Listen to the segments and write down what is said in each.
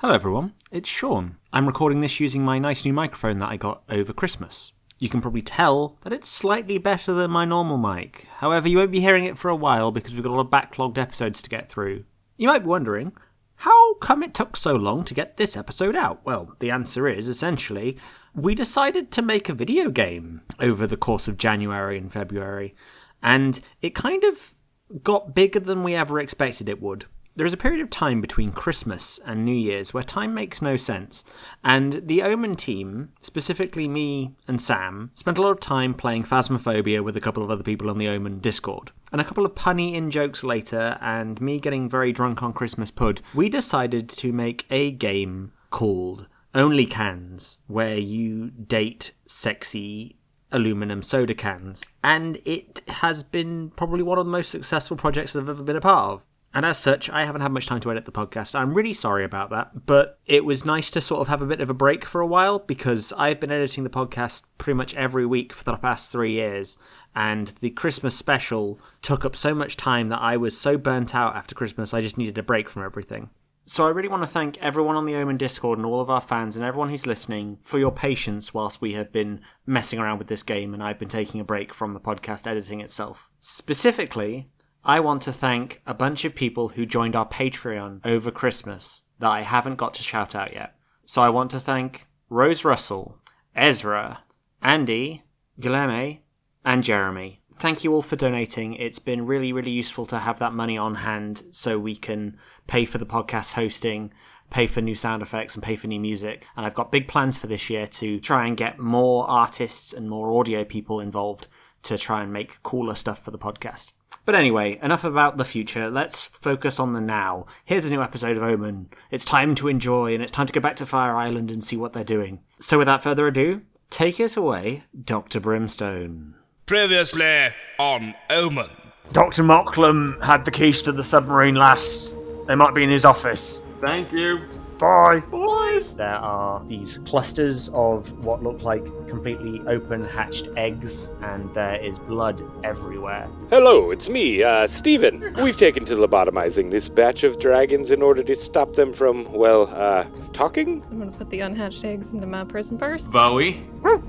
Hello, everyone. It's Sean. I'm recording this using my nice new microphone that I got over Christmas. You can probably tell that it's slightly better than my normal mic. However, you won't be hearing it for a while because we've got a lot of backlogged episodes to get through. You might be wondering, how come it took so long to get this episode out? Well, the answer is essentially, we decided to make a video game over the course of January and February, and it kind of got bigger than we ever expected it would. There is a period of time between Christmas and New Year's where time makes no sense, and the Omen team, specifically me and Sam, spent a lot of time playing Phasmophobia with a couple of other people on the Omen Discord. And a couple of punny in jokes later, and me getting very drunk on Christmas Pud, we decided to make a game called Only Cans, where you date sexy aluminum soda cans. And it has been probably one of the most successful projects I've ever been a part of. And as such, I haven't had much time to edit the podcast. I'm really sorry about that, but it was nice to sort of have a bit of a break for a while because I've been editing the podcast pretty much every week for the past three years. And the Christmas special took up so much time that I was so burnt out after Christmas, I just needed a break from everything. So I really want to thank everyone on the Omen Discord and all of our fans and everyone who's listening for your patience whilst we have been messing around with this game and I've been taking a break from the podcast editing itself. Specifically, I want to thank a bunch of people who joined our Patreon over Christmas that I haven't got to shout out yet. So I want to thank Rose Russell, Ezra, Andy, Guilherme, and Jeremy. Thank you all for donating. It's been really, really useful to have that money on hand so we can pay for the podcast hosting, pay for new sound effects, and pay for new music. And I've got big plans for this year to try and get more artists and more audio people involved to try and make cooler stuff for the podcast. But anyway, enough about the future. Let's focus on the now. Here's a new episode of Omen. It's time to enjoy, and it's time to go back to Fire Island and see what they're doing. So, without further ado, take it away, Dr. Brimstone. Previously on Omen. Dr. Mocklem had the keys to the submarine last. They might be in his office. Thank you. Bye. Bye. There are these clusters of what look like completely open hatched eggs, and there is blood everywhere. Hello, it's me, uh, Steven. We've taken to lobotomizing this batch of dragons in order to stop them from, well, uh, talking? I'm gonna put the unhatched eggs into my prison purse. Bowie,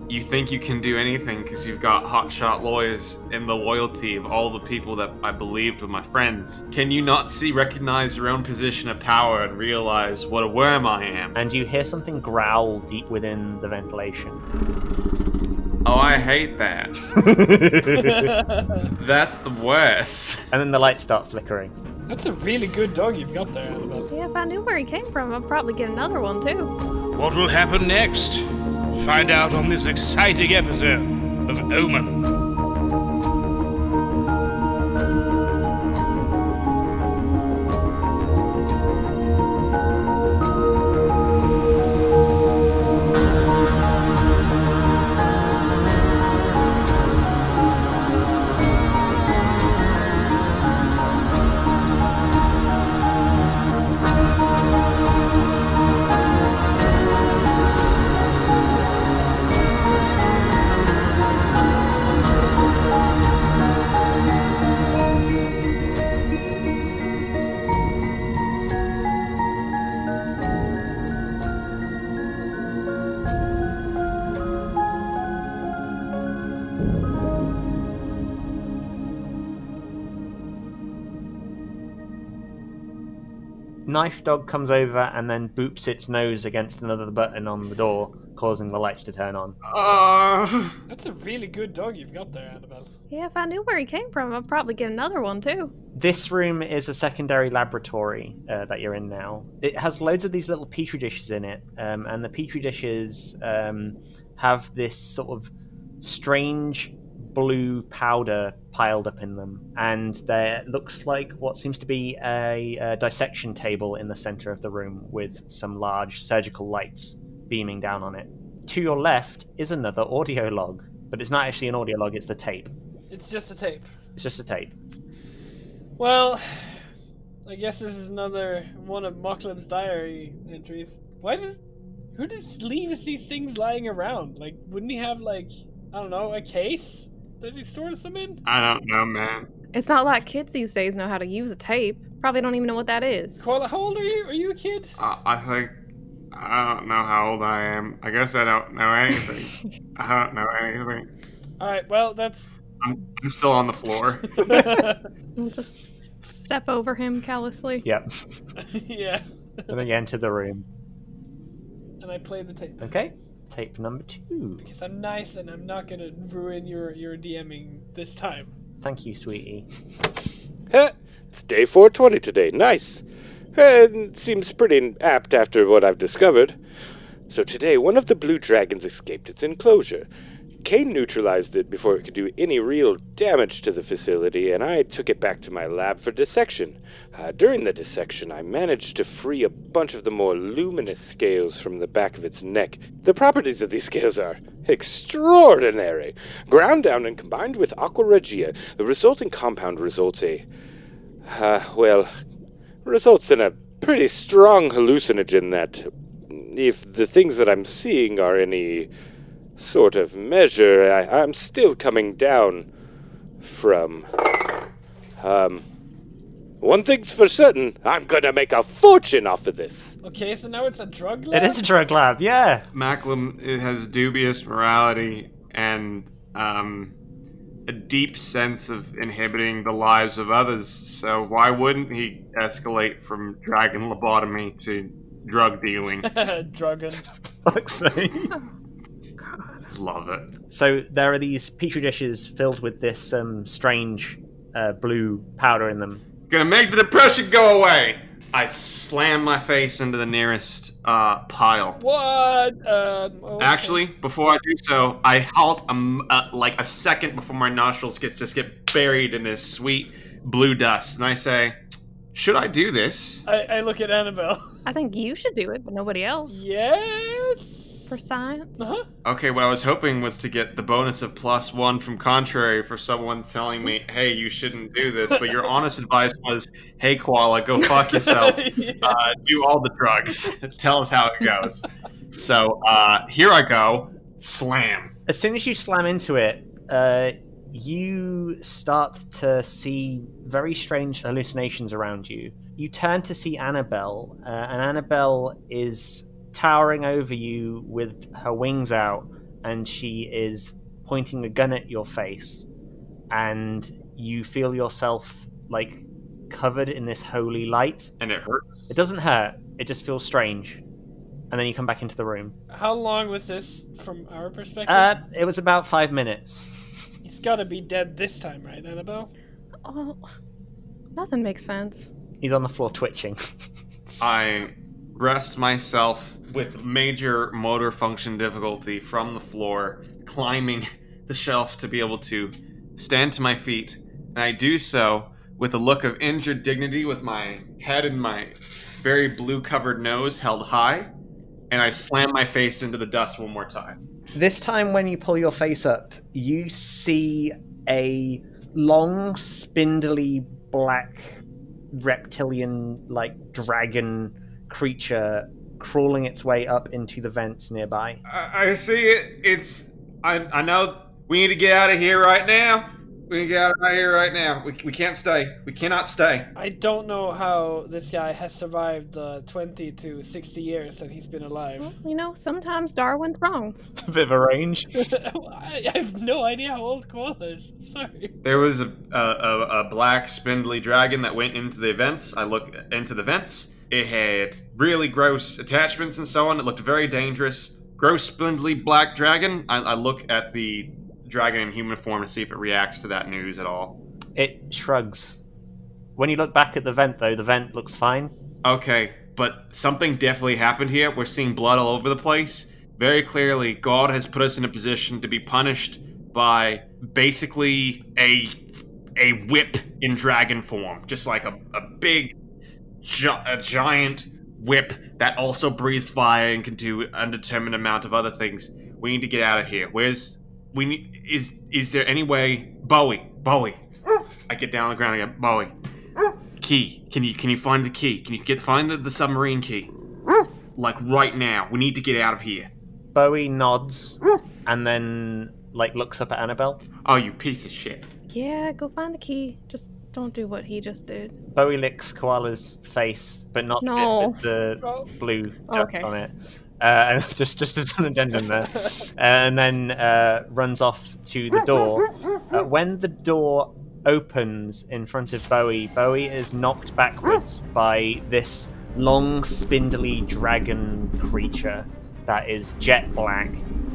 you think you can do anything because you've got hotshot lawyers and the loyalty of all the people that I believed were my friends. Can you not see, recognize your own position of power and realize what a worm I am? And you hear something growl deep within the ventilation. Oh, I hate that. That's the worst. And then the lights start flickering. That's a really good dog you've got there, Annabelle. Yeah, if I knew where he came from, I'd probably get another one too. What will happen next? Find out on this exciting episode of Omen. Knife Dog comes over and then boops its nose against another button on the door, causing the lights to turn on. Uh, That's a really good dog you've got there, Annabelle. Yeah, if I knew where he came from, I'd probably get another one too. This room is a secondary laboratory uh, that you're in now. It has loads of these little petri dishes in it, um, and the petri dishes um, have this sort of strange blue powder piled up in them, and there looks like what seems to be a, a dissection table in the center of the room with some large surgical lights beaming down on it. To your left is another audio log, but it's not actually an audio log; it's the tape. It's just a tape. It's just a tape. Well, I guess this is another one of Mocklem's diary entries. Why does who just leaves these things lying around? Like, wouldn't he have like I don't know a case that he stores them in? I don't know, man. It's not like kids these days know how to use a tape. Probably don't even know what that is. Koala, how old are you? Are you a kid? Uh, I think I don't know how old I am. I guess I don't know anything. I don't know anything. All right. Well, that's. I'm, I'm still on the floor. I'll just step over him callously. Yep. yeah. and then you enter the room. And I play the tape Okay. Tape number two. because I'm nice and I'm not gonna ruin your your DMing this time. Thank you, sweetie. Heh, it's day 420 today. Nice. Eh, seems pretty apt after what I've discovered. So today, one of the blue dragons escaped its enclosure. Kane neutralized it before it could do any real damage to the facility, and I took it back to my lab for dissection. Uh, during the dissection, I managed to free a bunch of the more luminous scales from the back of its neck. The properties of these scales are extraordinary. Ground down and combined with aqua regia, the resulting compound results a. Uh, well, results in a pretty strong hallucinogen that, if the things that I'm seeing are any sort of measure, I, I'm still coming down from. Um. One thing's for certain, I'm gonna make a fortune off of this. Okay, so now it's a drug lab. It is a drug lab, yeah. Macklem it has dubious morality and um, a deep sense of inhibiting the lives of others. So why wouldn't he escalate from dragon lobotomy to drug dealing? Drugging. Fuck's sake. Love it. So there are these petri dishes filled with this um, strange uh, blue powder in them. Gonna make the depression go away. I slam my face into the nearest uh, pile. What? Um, okay. Actually, before I do so, I halt a m uh, like a second before my nostrils get just get buried in this sweet blue dust, and I say, "Should I do this?" I, I look at Annabelle. I think you should do it, but nobody else. yes. For science. Uh-huh. Okay, what I was hoping was to get the bonus of plus one from contrary for someone telling me, "Hey, you shouldn't do this," but your honest advice was, "Hey, koala, go fuck yourself. Yeah. uh, do all the drugs. Tell us how it goes." So uh, here I go. Slam. As soon as you slam into it, uh, you start to see very strange hallucinations around you. You turn to see Annabelle, uh, and Annabelle is towering over you with her wings out, and she is pointing a gun at your face. And you feel yourself like covered in this holy light. And it hurts. It doesn't hurt, it just feels strange. And then you come back into the room. How long was this from our perspective? Uh, it was about five minutes. He's got to be dead this time, right, Annabelle? Oh, nothing makes sense. He's on the floor twitching. I rest myself with major motor function difficulty from the floor, climbing the shelf to be able to stand to my feet. And I do so with a look of injured dignity, with my head and my very blue covered nose held high. And I slam my face into the dust one more time. This time, when you pull your face up, you see a long, spindly, black, reptilian like dragon creature crawling its way up into the vents nearby. I, I see it. It's. I, I know we need to get out of here right now. We need to get out of here right now. We, we can't stay. We cannot stay. I don't know how this guy has survived the 20 to 60 years that he's been alive. Well, you know, sometimes Darwin's wrong. It's a bit of a range. I I have no idea how old Koala is. Sorry. There was a, a, a, a black spindly dragon that went into the vents. I look into the vents. It had really gross attachments and so on. It looked very dangerous. Gross spindly black dragon. I, I look at the dragon in human form to see if it reacts to that news at all. It shrugs. When you look back at the vent, though, the vent looks fine. Okay, but something definitely happened here. We're seeing blood all over the place. Very clearly, God has put us in a position to be punished by basically a a whip in dragon form, just like a, a big, gi- a giant whip that also breathes fire and can do an undetermined amount of other things. We need to get out of here. Where's we need? Is is there any way? Bowie, Bowie. I get down on the ground again. Bowie, key. Can you can you find the key? Can you get find the, the submarine key? Like right now. We need to get out of here. Bowie nods and then like looks up at Annabelle. Oh, you piece of shit. Yeah, go find the key. Just Don't do what he just did. Bowie licks Koala's face, but not the No. with the Oh. blue dust Okay. on it. Uh, and just just as an addendum there, and then uh, runs off to the door. Uh, when the door opens in front of Bowie, Bowie is knocked backwards by this long, spindly dragon creature that is jet black,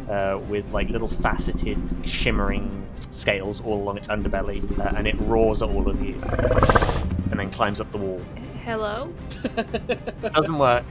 uh, with like little faceted, shimmering scales all along its underbelly, uh, and it roars at all of you, and then climbs up the wall. Hello? Doesn't work.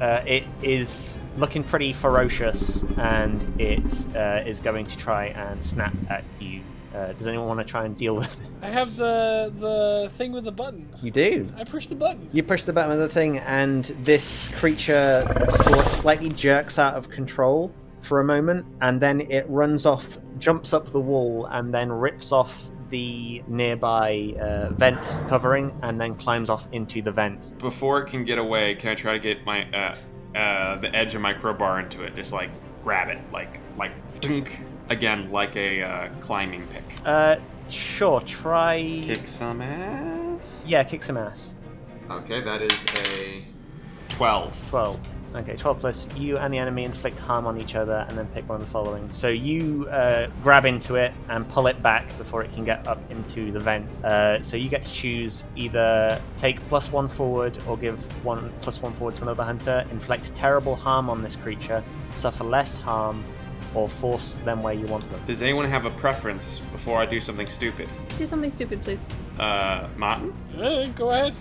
Uh, it is looking pretty ferocious, and it uh, is going to try and snap at you. Uh, does anyone want to try and deal with it? I have the the thing with the button. You do. I push the button. You push the button of the thing, and this creature sort slightly jerks out of control for a moment, and then it runs off, jumps up the wall, and then rips off the nearby uh, vent covering, and then climbs off into the vent. Before it can get away, can I try to get my uh, uh, the edge of my crowbar into it? Just like grab it, like like dunk again, like a uh, climbing pick. Uh, sure. Try. Kick some ass. Yeah, kick some ass. Okay, that is a twelve. 12. Okay, 12 plus. You and the enemy inflict harm on each other and then pick one of the following. So you uh, grab into it and pull it back before it can get up into the vent. Uh, so you get to choose either take plus one forward or give one plus one forward to another hunter, inflict terrible harm on this creature, suffer less harm, or force them where you want them. Does anyone have a preference before I do something stupid? Do something stupid, please. Uh, Martin? Uh, go ahead.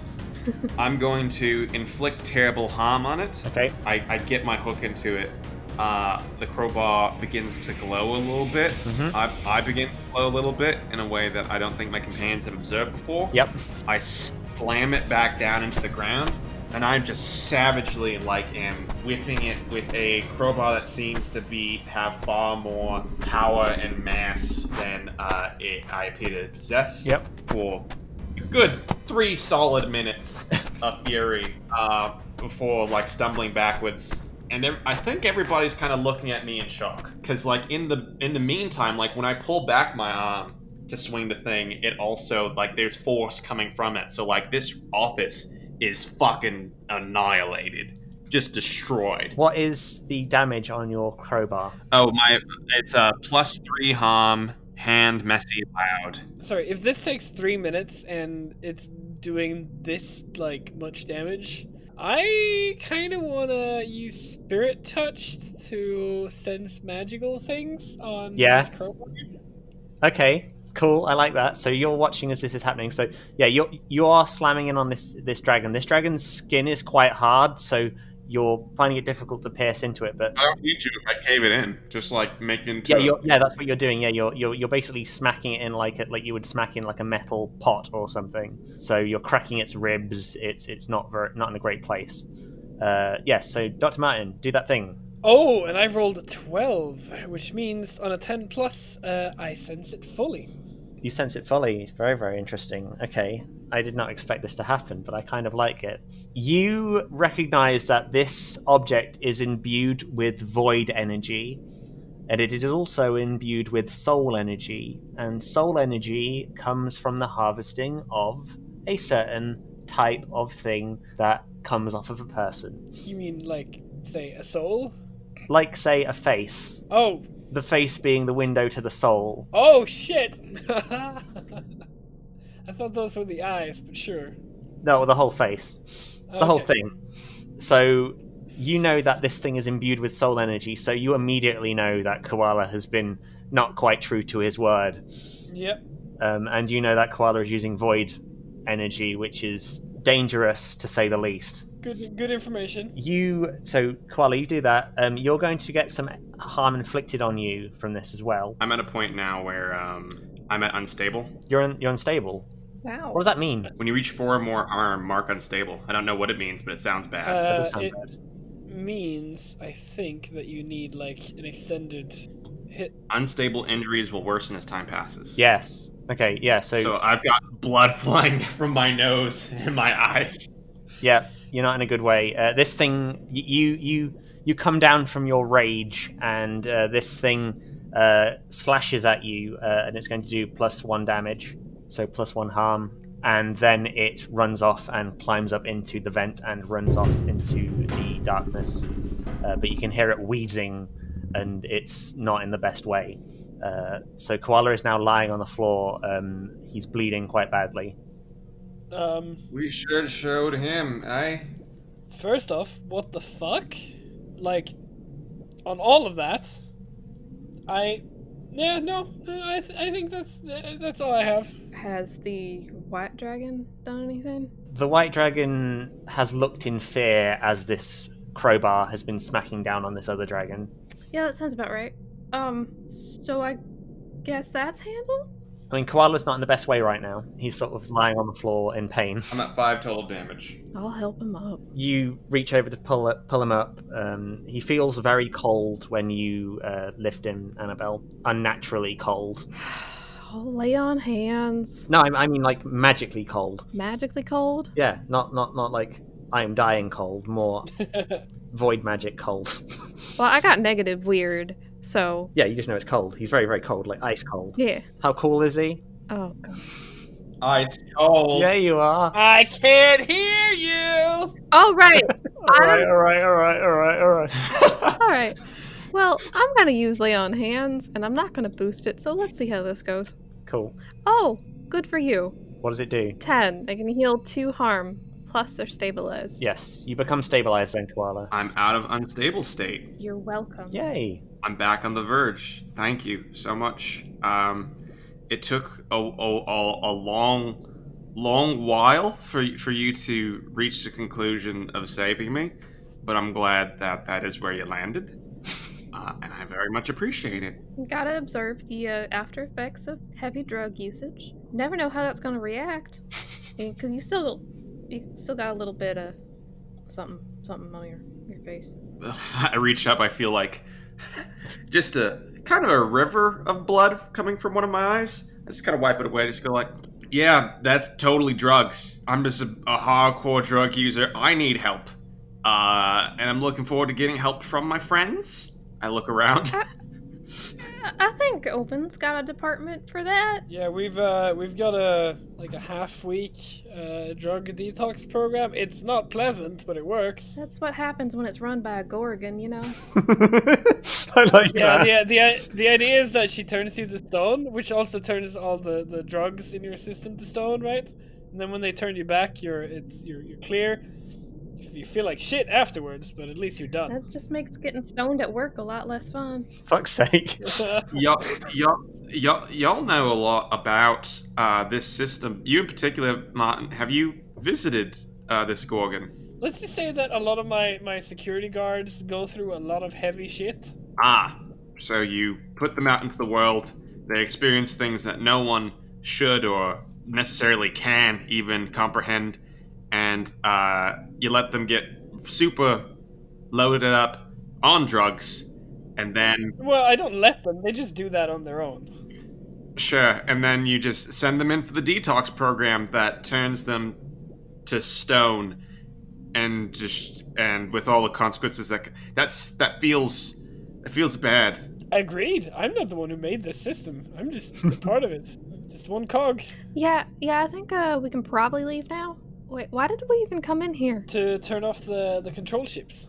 I'm going to inflict terrible harm on it. Okay. I, I get my hook into it. Uh, the crowbar begins to glow a little bit. Mm-hmm. I, I begin to glow a little bit in a way that I don't think my companions have observed before. Yep. I slam it back down into the ground, and I'm just savagely like am whipping it with a crowbar that seems to be have far more power and mass than uh, it, I appear to possess. Yep. For good three solid minutes of fury uh, before like stumbling backwards. And ev- I think everybody's kind of looking at me in shock because, like, in the in the meantime, like when I pull back my arm to swing the thing, it also like there's force coming from it. So like this office is fucking annihilated, just destroyed. What is the damage on your crowbar? Oh my! It's a plus three harm, hand messy loud. Sorry, if this takes three minutes and it's doing this like much damage, I kind of want to use Spirit Touch to sense magical things on Yeah. this crowbar. Okay, cool. I like that. So you're watching as this is happening. So yeah, you're you are slamming in on this this dragon. This dragon's skin is quite hard, so you're finding it difficult to pierce into it. But I don't need to if I cave it in. Just like making. yeah, a- you're, yeah, that's what you're doing. Yeah, you're you're, you're basically smacking it in like a, like you would smack in like a metal pot or something. So you're cracking its ribs. It's it's not very not in a great place. Uh, yes. so Dr. Martin, do that thing. Oh, and I've rolled a 12, which means on a 10 plus, uh, I sense it fully. You sense it fully. Very, very interesting. Okay. I did not expect this to happen, but I kind of like it. You recognize that this object is imbued with void energy, and it is also imbued with soul energy. And soul energy comes from the harvesting of a certain type of thing that comes off of a person. You mean, like, say, a soul? Like, say, a face. Oh, The face being the window to the soul. oh shit! I thought those were the eyes, but sure. No, the whole face. It's the whole thing. So you know that this thing is imbued with soul energy, so you immediately know that Koala has been not quite true to his word. Yep. Um, and you know that Koala is using void energy, which is dangerous to say the least. Good, good information. You so Koala, you do that. Um, you're going to get some harm inflicted on you from this as well. I'm at a point now where um, I'm at unstable. You're un- you're unstable. Wow. What does that mean? When you reach four or more arm, mark unstable. I don't know what it means, but it sounds bad. That Uh, does sound it bad. means, I think, that you need, like, an extended hit. Unstable injuries will worsen as time passes. Yes. Okay. Yeah. So, So I've got blood flying from my nose and my eyes. yeah, you're not in a good way. Uh, this thing, you you you come down from your rage, and uh, this thing uh, slashes at you, uh, and it's going to do plus one damage, so plus one harm. and then it runs off and climbs up into the vent and runs off into the darkness. Uh, but you can hear it wheezing, and it's not in the best way. Uh, so Koala is now lying on the floor. Um, he's bleeding quite badly. Um, We should showed him, eh? first off, what the fuck? Like, on all of that, I, yeah, no, I, th- I think that's that's all I have. Has the white dragon done anything? The white dragon has looked in fear as this crowbar has been smacking down on this other dragon. Yeah, that sounds about right. Um, so I guess that's handled? I mean, Koala's not in the best way right now. He's sort of lying on the floor in pain. I'm at five total damage. I'll help him up. You reach over to pull it, pull him up. Um, he feels very cold when you uh, lift him, Annabelle. Unnaturally cold. I'll lay on hands. No, I, I mean like magically cold. Magically cold? Yeah, not not not like I am dying cold. More void magic cold. Well, I got negative weird, so yeah, you just know it's cold. He's very very cold, like ice cold. yeah. How cool is he? Oh, God. Ice cold. Yeah, you are. I can't hear you. All right. All right, all right, all right, all right, all right. All right. Well, I'm going to use lay on hands, and I'm not going to boost it, so let's see how this goes. Cool. Oh, good for you. What does it do? 10. I can heal 2 harm, plus they're stabilized. Yes, you become stabilized then, Koala. I'm out of unstable state. You're welcome. Yay. I'm back on the verge. Thank you so much. Um, it took a, a, a, a long, long while for for you to reach the conclusion of saving me, but I'm glad that that is where you landed, uh, and I very much appreciate it. You gotta observe the uh, after effects of heavy drug usage. Never know how that's gonna react. Because you still, you still got a little bit of something, something on your, your face. I reach up. I feel like just a kind of a river of blood coming from one of my eyes. I just kind of wipe it away. Just go like, yeah, that's totally drugs. I'm just a, a hardcore drug user. I need help, uh, and I'm looking forward to getting help from my friends. I look around. I, I think Omen's got a department for that. Yeah, we've uh, we've got a like a half week uh, drug detox program. It's not pleasant, but it works. That's what happens when it's run by a Gorgon, you know? I like Yeah, that. the, the the idea is that she turns you to stone, which also turns all the, the drugs in your system to stone, right? And then when they turn you back, you're it's you're you're clear. You feel like shit afterwards, but at least you're done. That just makes getting stoned at work a lot less fun. Fuck's sake. y'all, y'all, y'all, y'all know a lot about uh, this system. You in particular, Martin. Have you visited uh, this Gorgon? Let's just say that a lot of my my security guards go through a lot of heavy shit. Ah, so you put them out into the world. They experience things that no one should or necessarily can even comprehend, and uh, you let them get super loaded up on drugs, and then Well, I don't let them; they just do that on their own. sure, and then you just send them in for the detox program that turns them to stone, and just and with all the consequences that that's that feels that feels bad. Agreed. I'm not the one who made this system. I'm just a part of it. Just one cog Yeah, yeah, I think uh, we can probably leave now. Wait, why did we even come in here? to turn off the the control ships.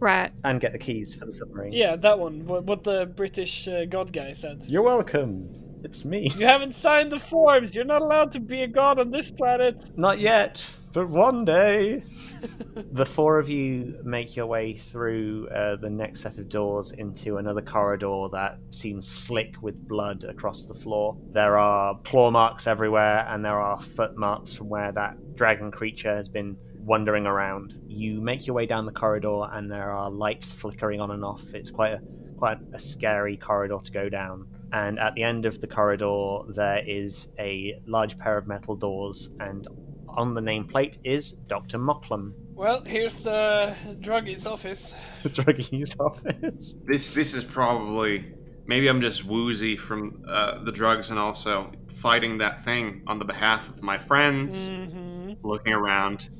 Right. And get the keys for the submarine. Yeah, that one. What, what the British uh, god guy said. You're welcome. It's me. You haven't signed the forms. You're not allowed to be a god on this planet. Not yet, but one day. the four of you make your way through uh, the next set of doors into another corridor that seems slick with blood across the floor. There are claw marks everywhere, and there are foot marks from where that dragon creature has been wandering around. You make your way down the corridor, and there are lights flickering on and off. It's quite a quite a scary corridor to go down. And at the end of the corridor, there is a large pair of metal doors, and on the nameplate is Dr. Mocklem, Well, here's the druggie's office. the druggie's office. This this is probably maybe I'm just woozy from uh, the drugs and also fighting that thing on the behalf of my friends. hmm Looking around,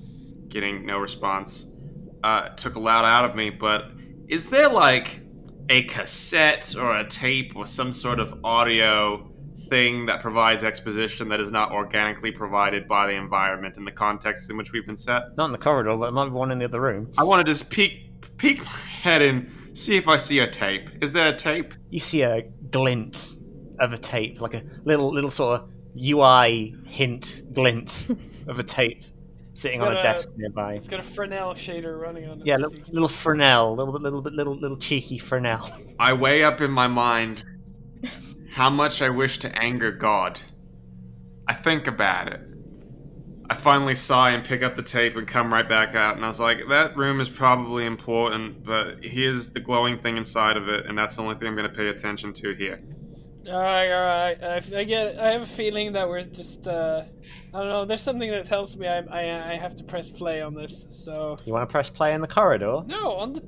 getting no response. Uh, took a lot out of me, but is there like a cassette or a tape or some sort of audio thing that provides exposition that is not organically provided by the environment and the context in which we've been set. Not in the corridor, but there might be one in the other room. I want to just peek peek my head in, see if I see a tape. Is there a tape? You see a glint of a tape, like a little little sort of UI hint glint of a tape sitting on a a- desk nearby. It's got a Fresnel shader running on it. Yeah, little, you little Fresnel, little little bit little little cheeky Fresnel. I weigh up in my mind how much I wish to anger God. I think about it. I finally sigh and pick up the tape and come right back out, and I was like, that room is probably important, but here's the glowing thing inside of it, and that's the only thing I'm going to pay attention to here. All right, all right. I get. I have a feeling that we're just. Uh, I don't know. There's something that tells me I, I I have to press play on this. So You want to press play in the corridor? no, on the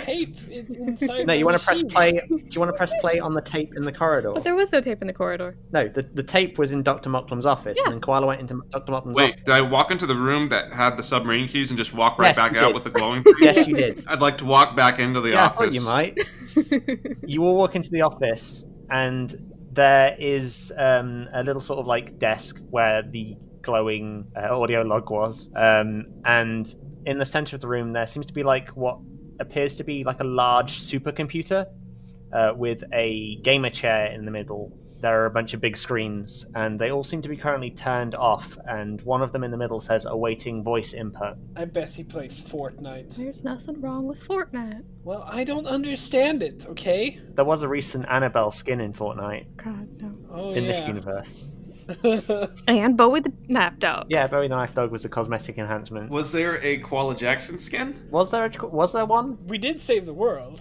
tape inside. No, you want to press play. Do you want to press play on the tape in the corridor? But there was no tape in the corridor. No, the, the tape was in Dr. Mocklem's office, Yeah. and then Koala went into Dr. Mocklem's Wait, office. did I walk into the room that had the submarine keys and just walk right Yes, back out did. with the glowing? Yes, you did. I'd like to walk back into the yeah, office. thought you might. you all walk into the office, and there is um, a little sort of like desk where the glowing uh, audio log was. Um, and in the center of the room, there seems to be like what appears to be like a large supercomputer uh, with a gamer chair in the middle. There are a bunch of big screens, and they all seem to be currently turned off. And one of them in the middle says awaiting voice input. I bet he plays Fortnite. There's nothing wrong with Fortnite. Well, I don't understand it. Okay. There was a recent Annabelle skin in Fortnite God, no. Oh in yeah. this universe. And Bowie the Nap Dog. Yeah, Bowie the Knife Dog was a cosmetic enhancement. Was there a Koala Jackson skin? Was there a, was there one? we did save the world.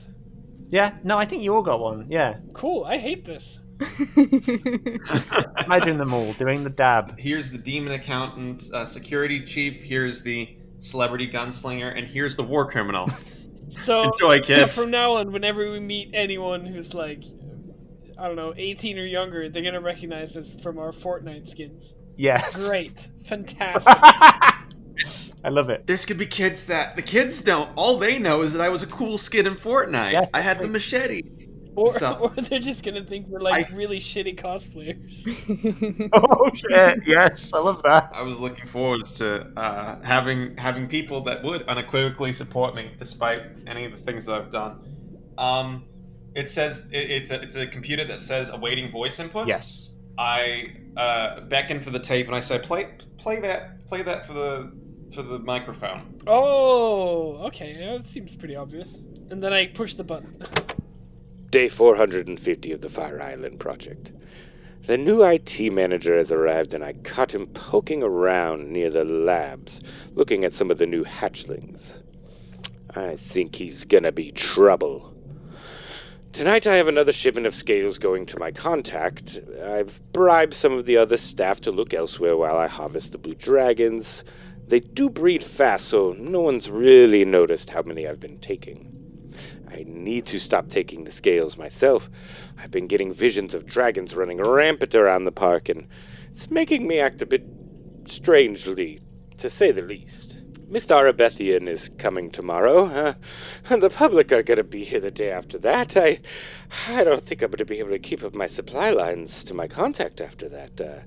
Yeah, no, I think you all got one. Yeah, Cool. I hate this. imagine them all doing the dab. Here's the demon accountant, uh, security chief. Here's the celebrity gunslinger, and here's the war criminal. So, Enjoy, so kids. from now on, whenever we meet anyone who's like, I don't know, 18 or younger, they're gonna recognize us from our Fortnite skins. Yes, Great. Fantastic. I love it. There's gonna be kids that the kids don't. All they know is that I was a cool skid in Fortnite. Yes, I had the machete. Or, Stop. or they're just gonna think we're like I- really shitty cosplayers. Oh shit! Yes, I love that. I was looking forward to uh, having having people that would unequivocally support me despite any of the things that I've done. Um, it says it, it's a it's a computer that says awaiting voice input. Yes. I uh, beckon for the tape and I say play play that play that for the for the microphone. Oh, okay. yeah, That seems pretty obvious. And then I push the button. Day 450 of the Fire Island project. The new IT manager has arrived, and I caught him poking around near the labs, looking at some of the new hatchlings. I think he's gonna be trouble. Tonight I have another shipment of scales going to my contact. I've bribed some of the other staff to look elsewhere while I harvest the blue dragons. They do breed fast, so no one's really noticed how many I've been taking. I need to stop taking the scales myself. I've been getting visions of dragons running rampant around the park, and it's making me act a bit strangely, to say the least. Miss Arabethian is coming tomorrow, uh, and the public are going to be here the day after that. I, I don't think I'm going to be able to keep up my supply lines to my contact after that. Uh,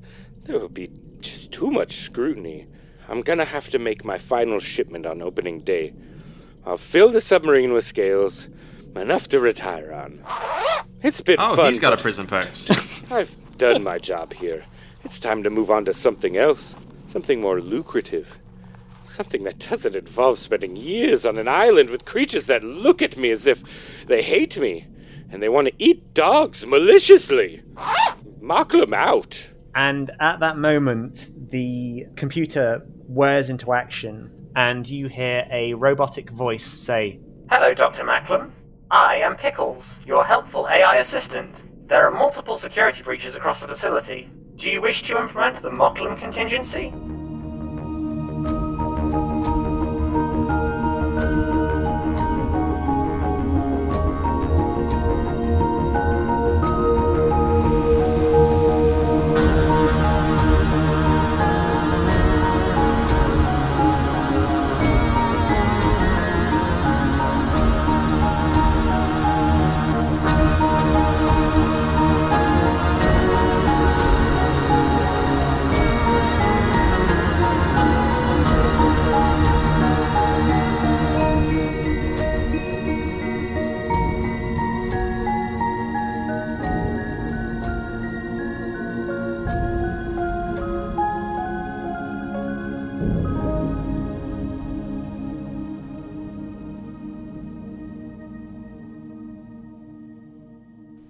there will be just too much scrutiny. I'm going to have to make my final shipment on opening day. I'll fill the submarine with scales, enough to retire on. It's been Oh, fun. he's got a prison post. I've done my job here. It's time to move on to something else, something more lucrative. Something that doesn't involve spending years on an island with creatures that look at me as if they hate me and they want to eat dogs maliciously. Mocklem out. And at that moment, the computer whirs into action, and you hear a robotic voice say, Hello, Dr. Macklem. I am Pickles, your helpful AI assistant. There are multiple security breaches across the facility. Do you wish to implement the Mocklem contingency?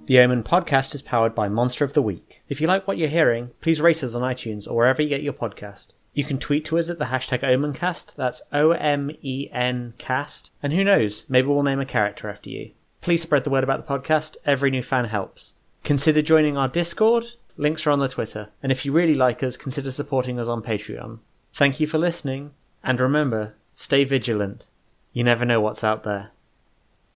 The Omen podcast is powered by Monster of the Week. If you like what you're hearing, please rate us on iTunes or wherever you get your podcast. You can tweet to us at the hashtag OmenCast, that's O M E N cast, and who knows, maybe we'll name a character after you. Please spread the word about the podcast, every new fan helps. Consider joining our Discord, links are on the Twitter, and if you really like us, consider supporting us on Patreon. Thank you for listening, and remember, stay vigilant. You never know what's out there.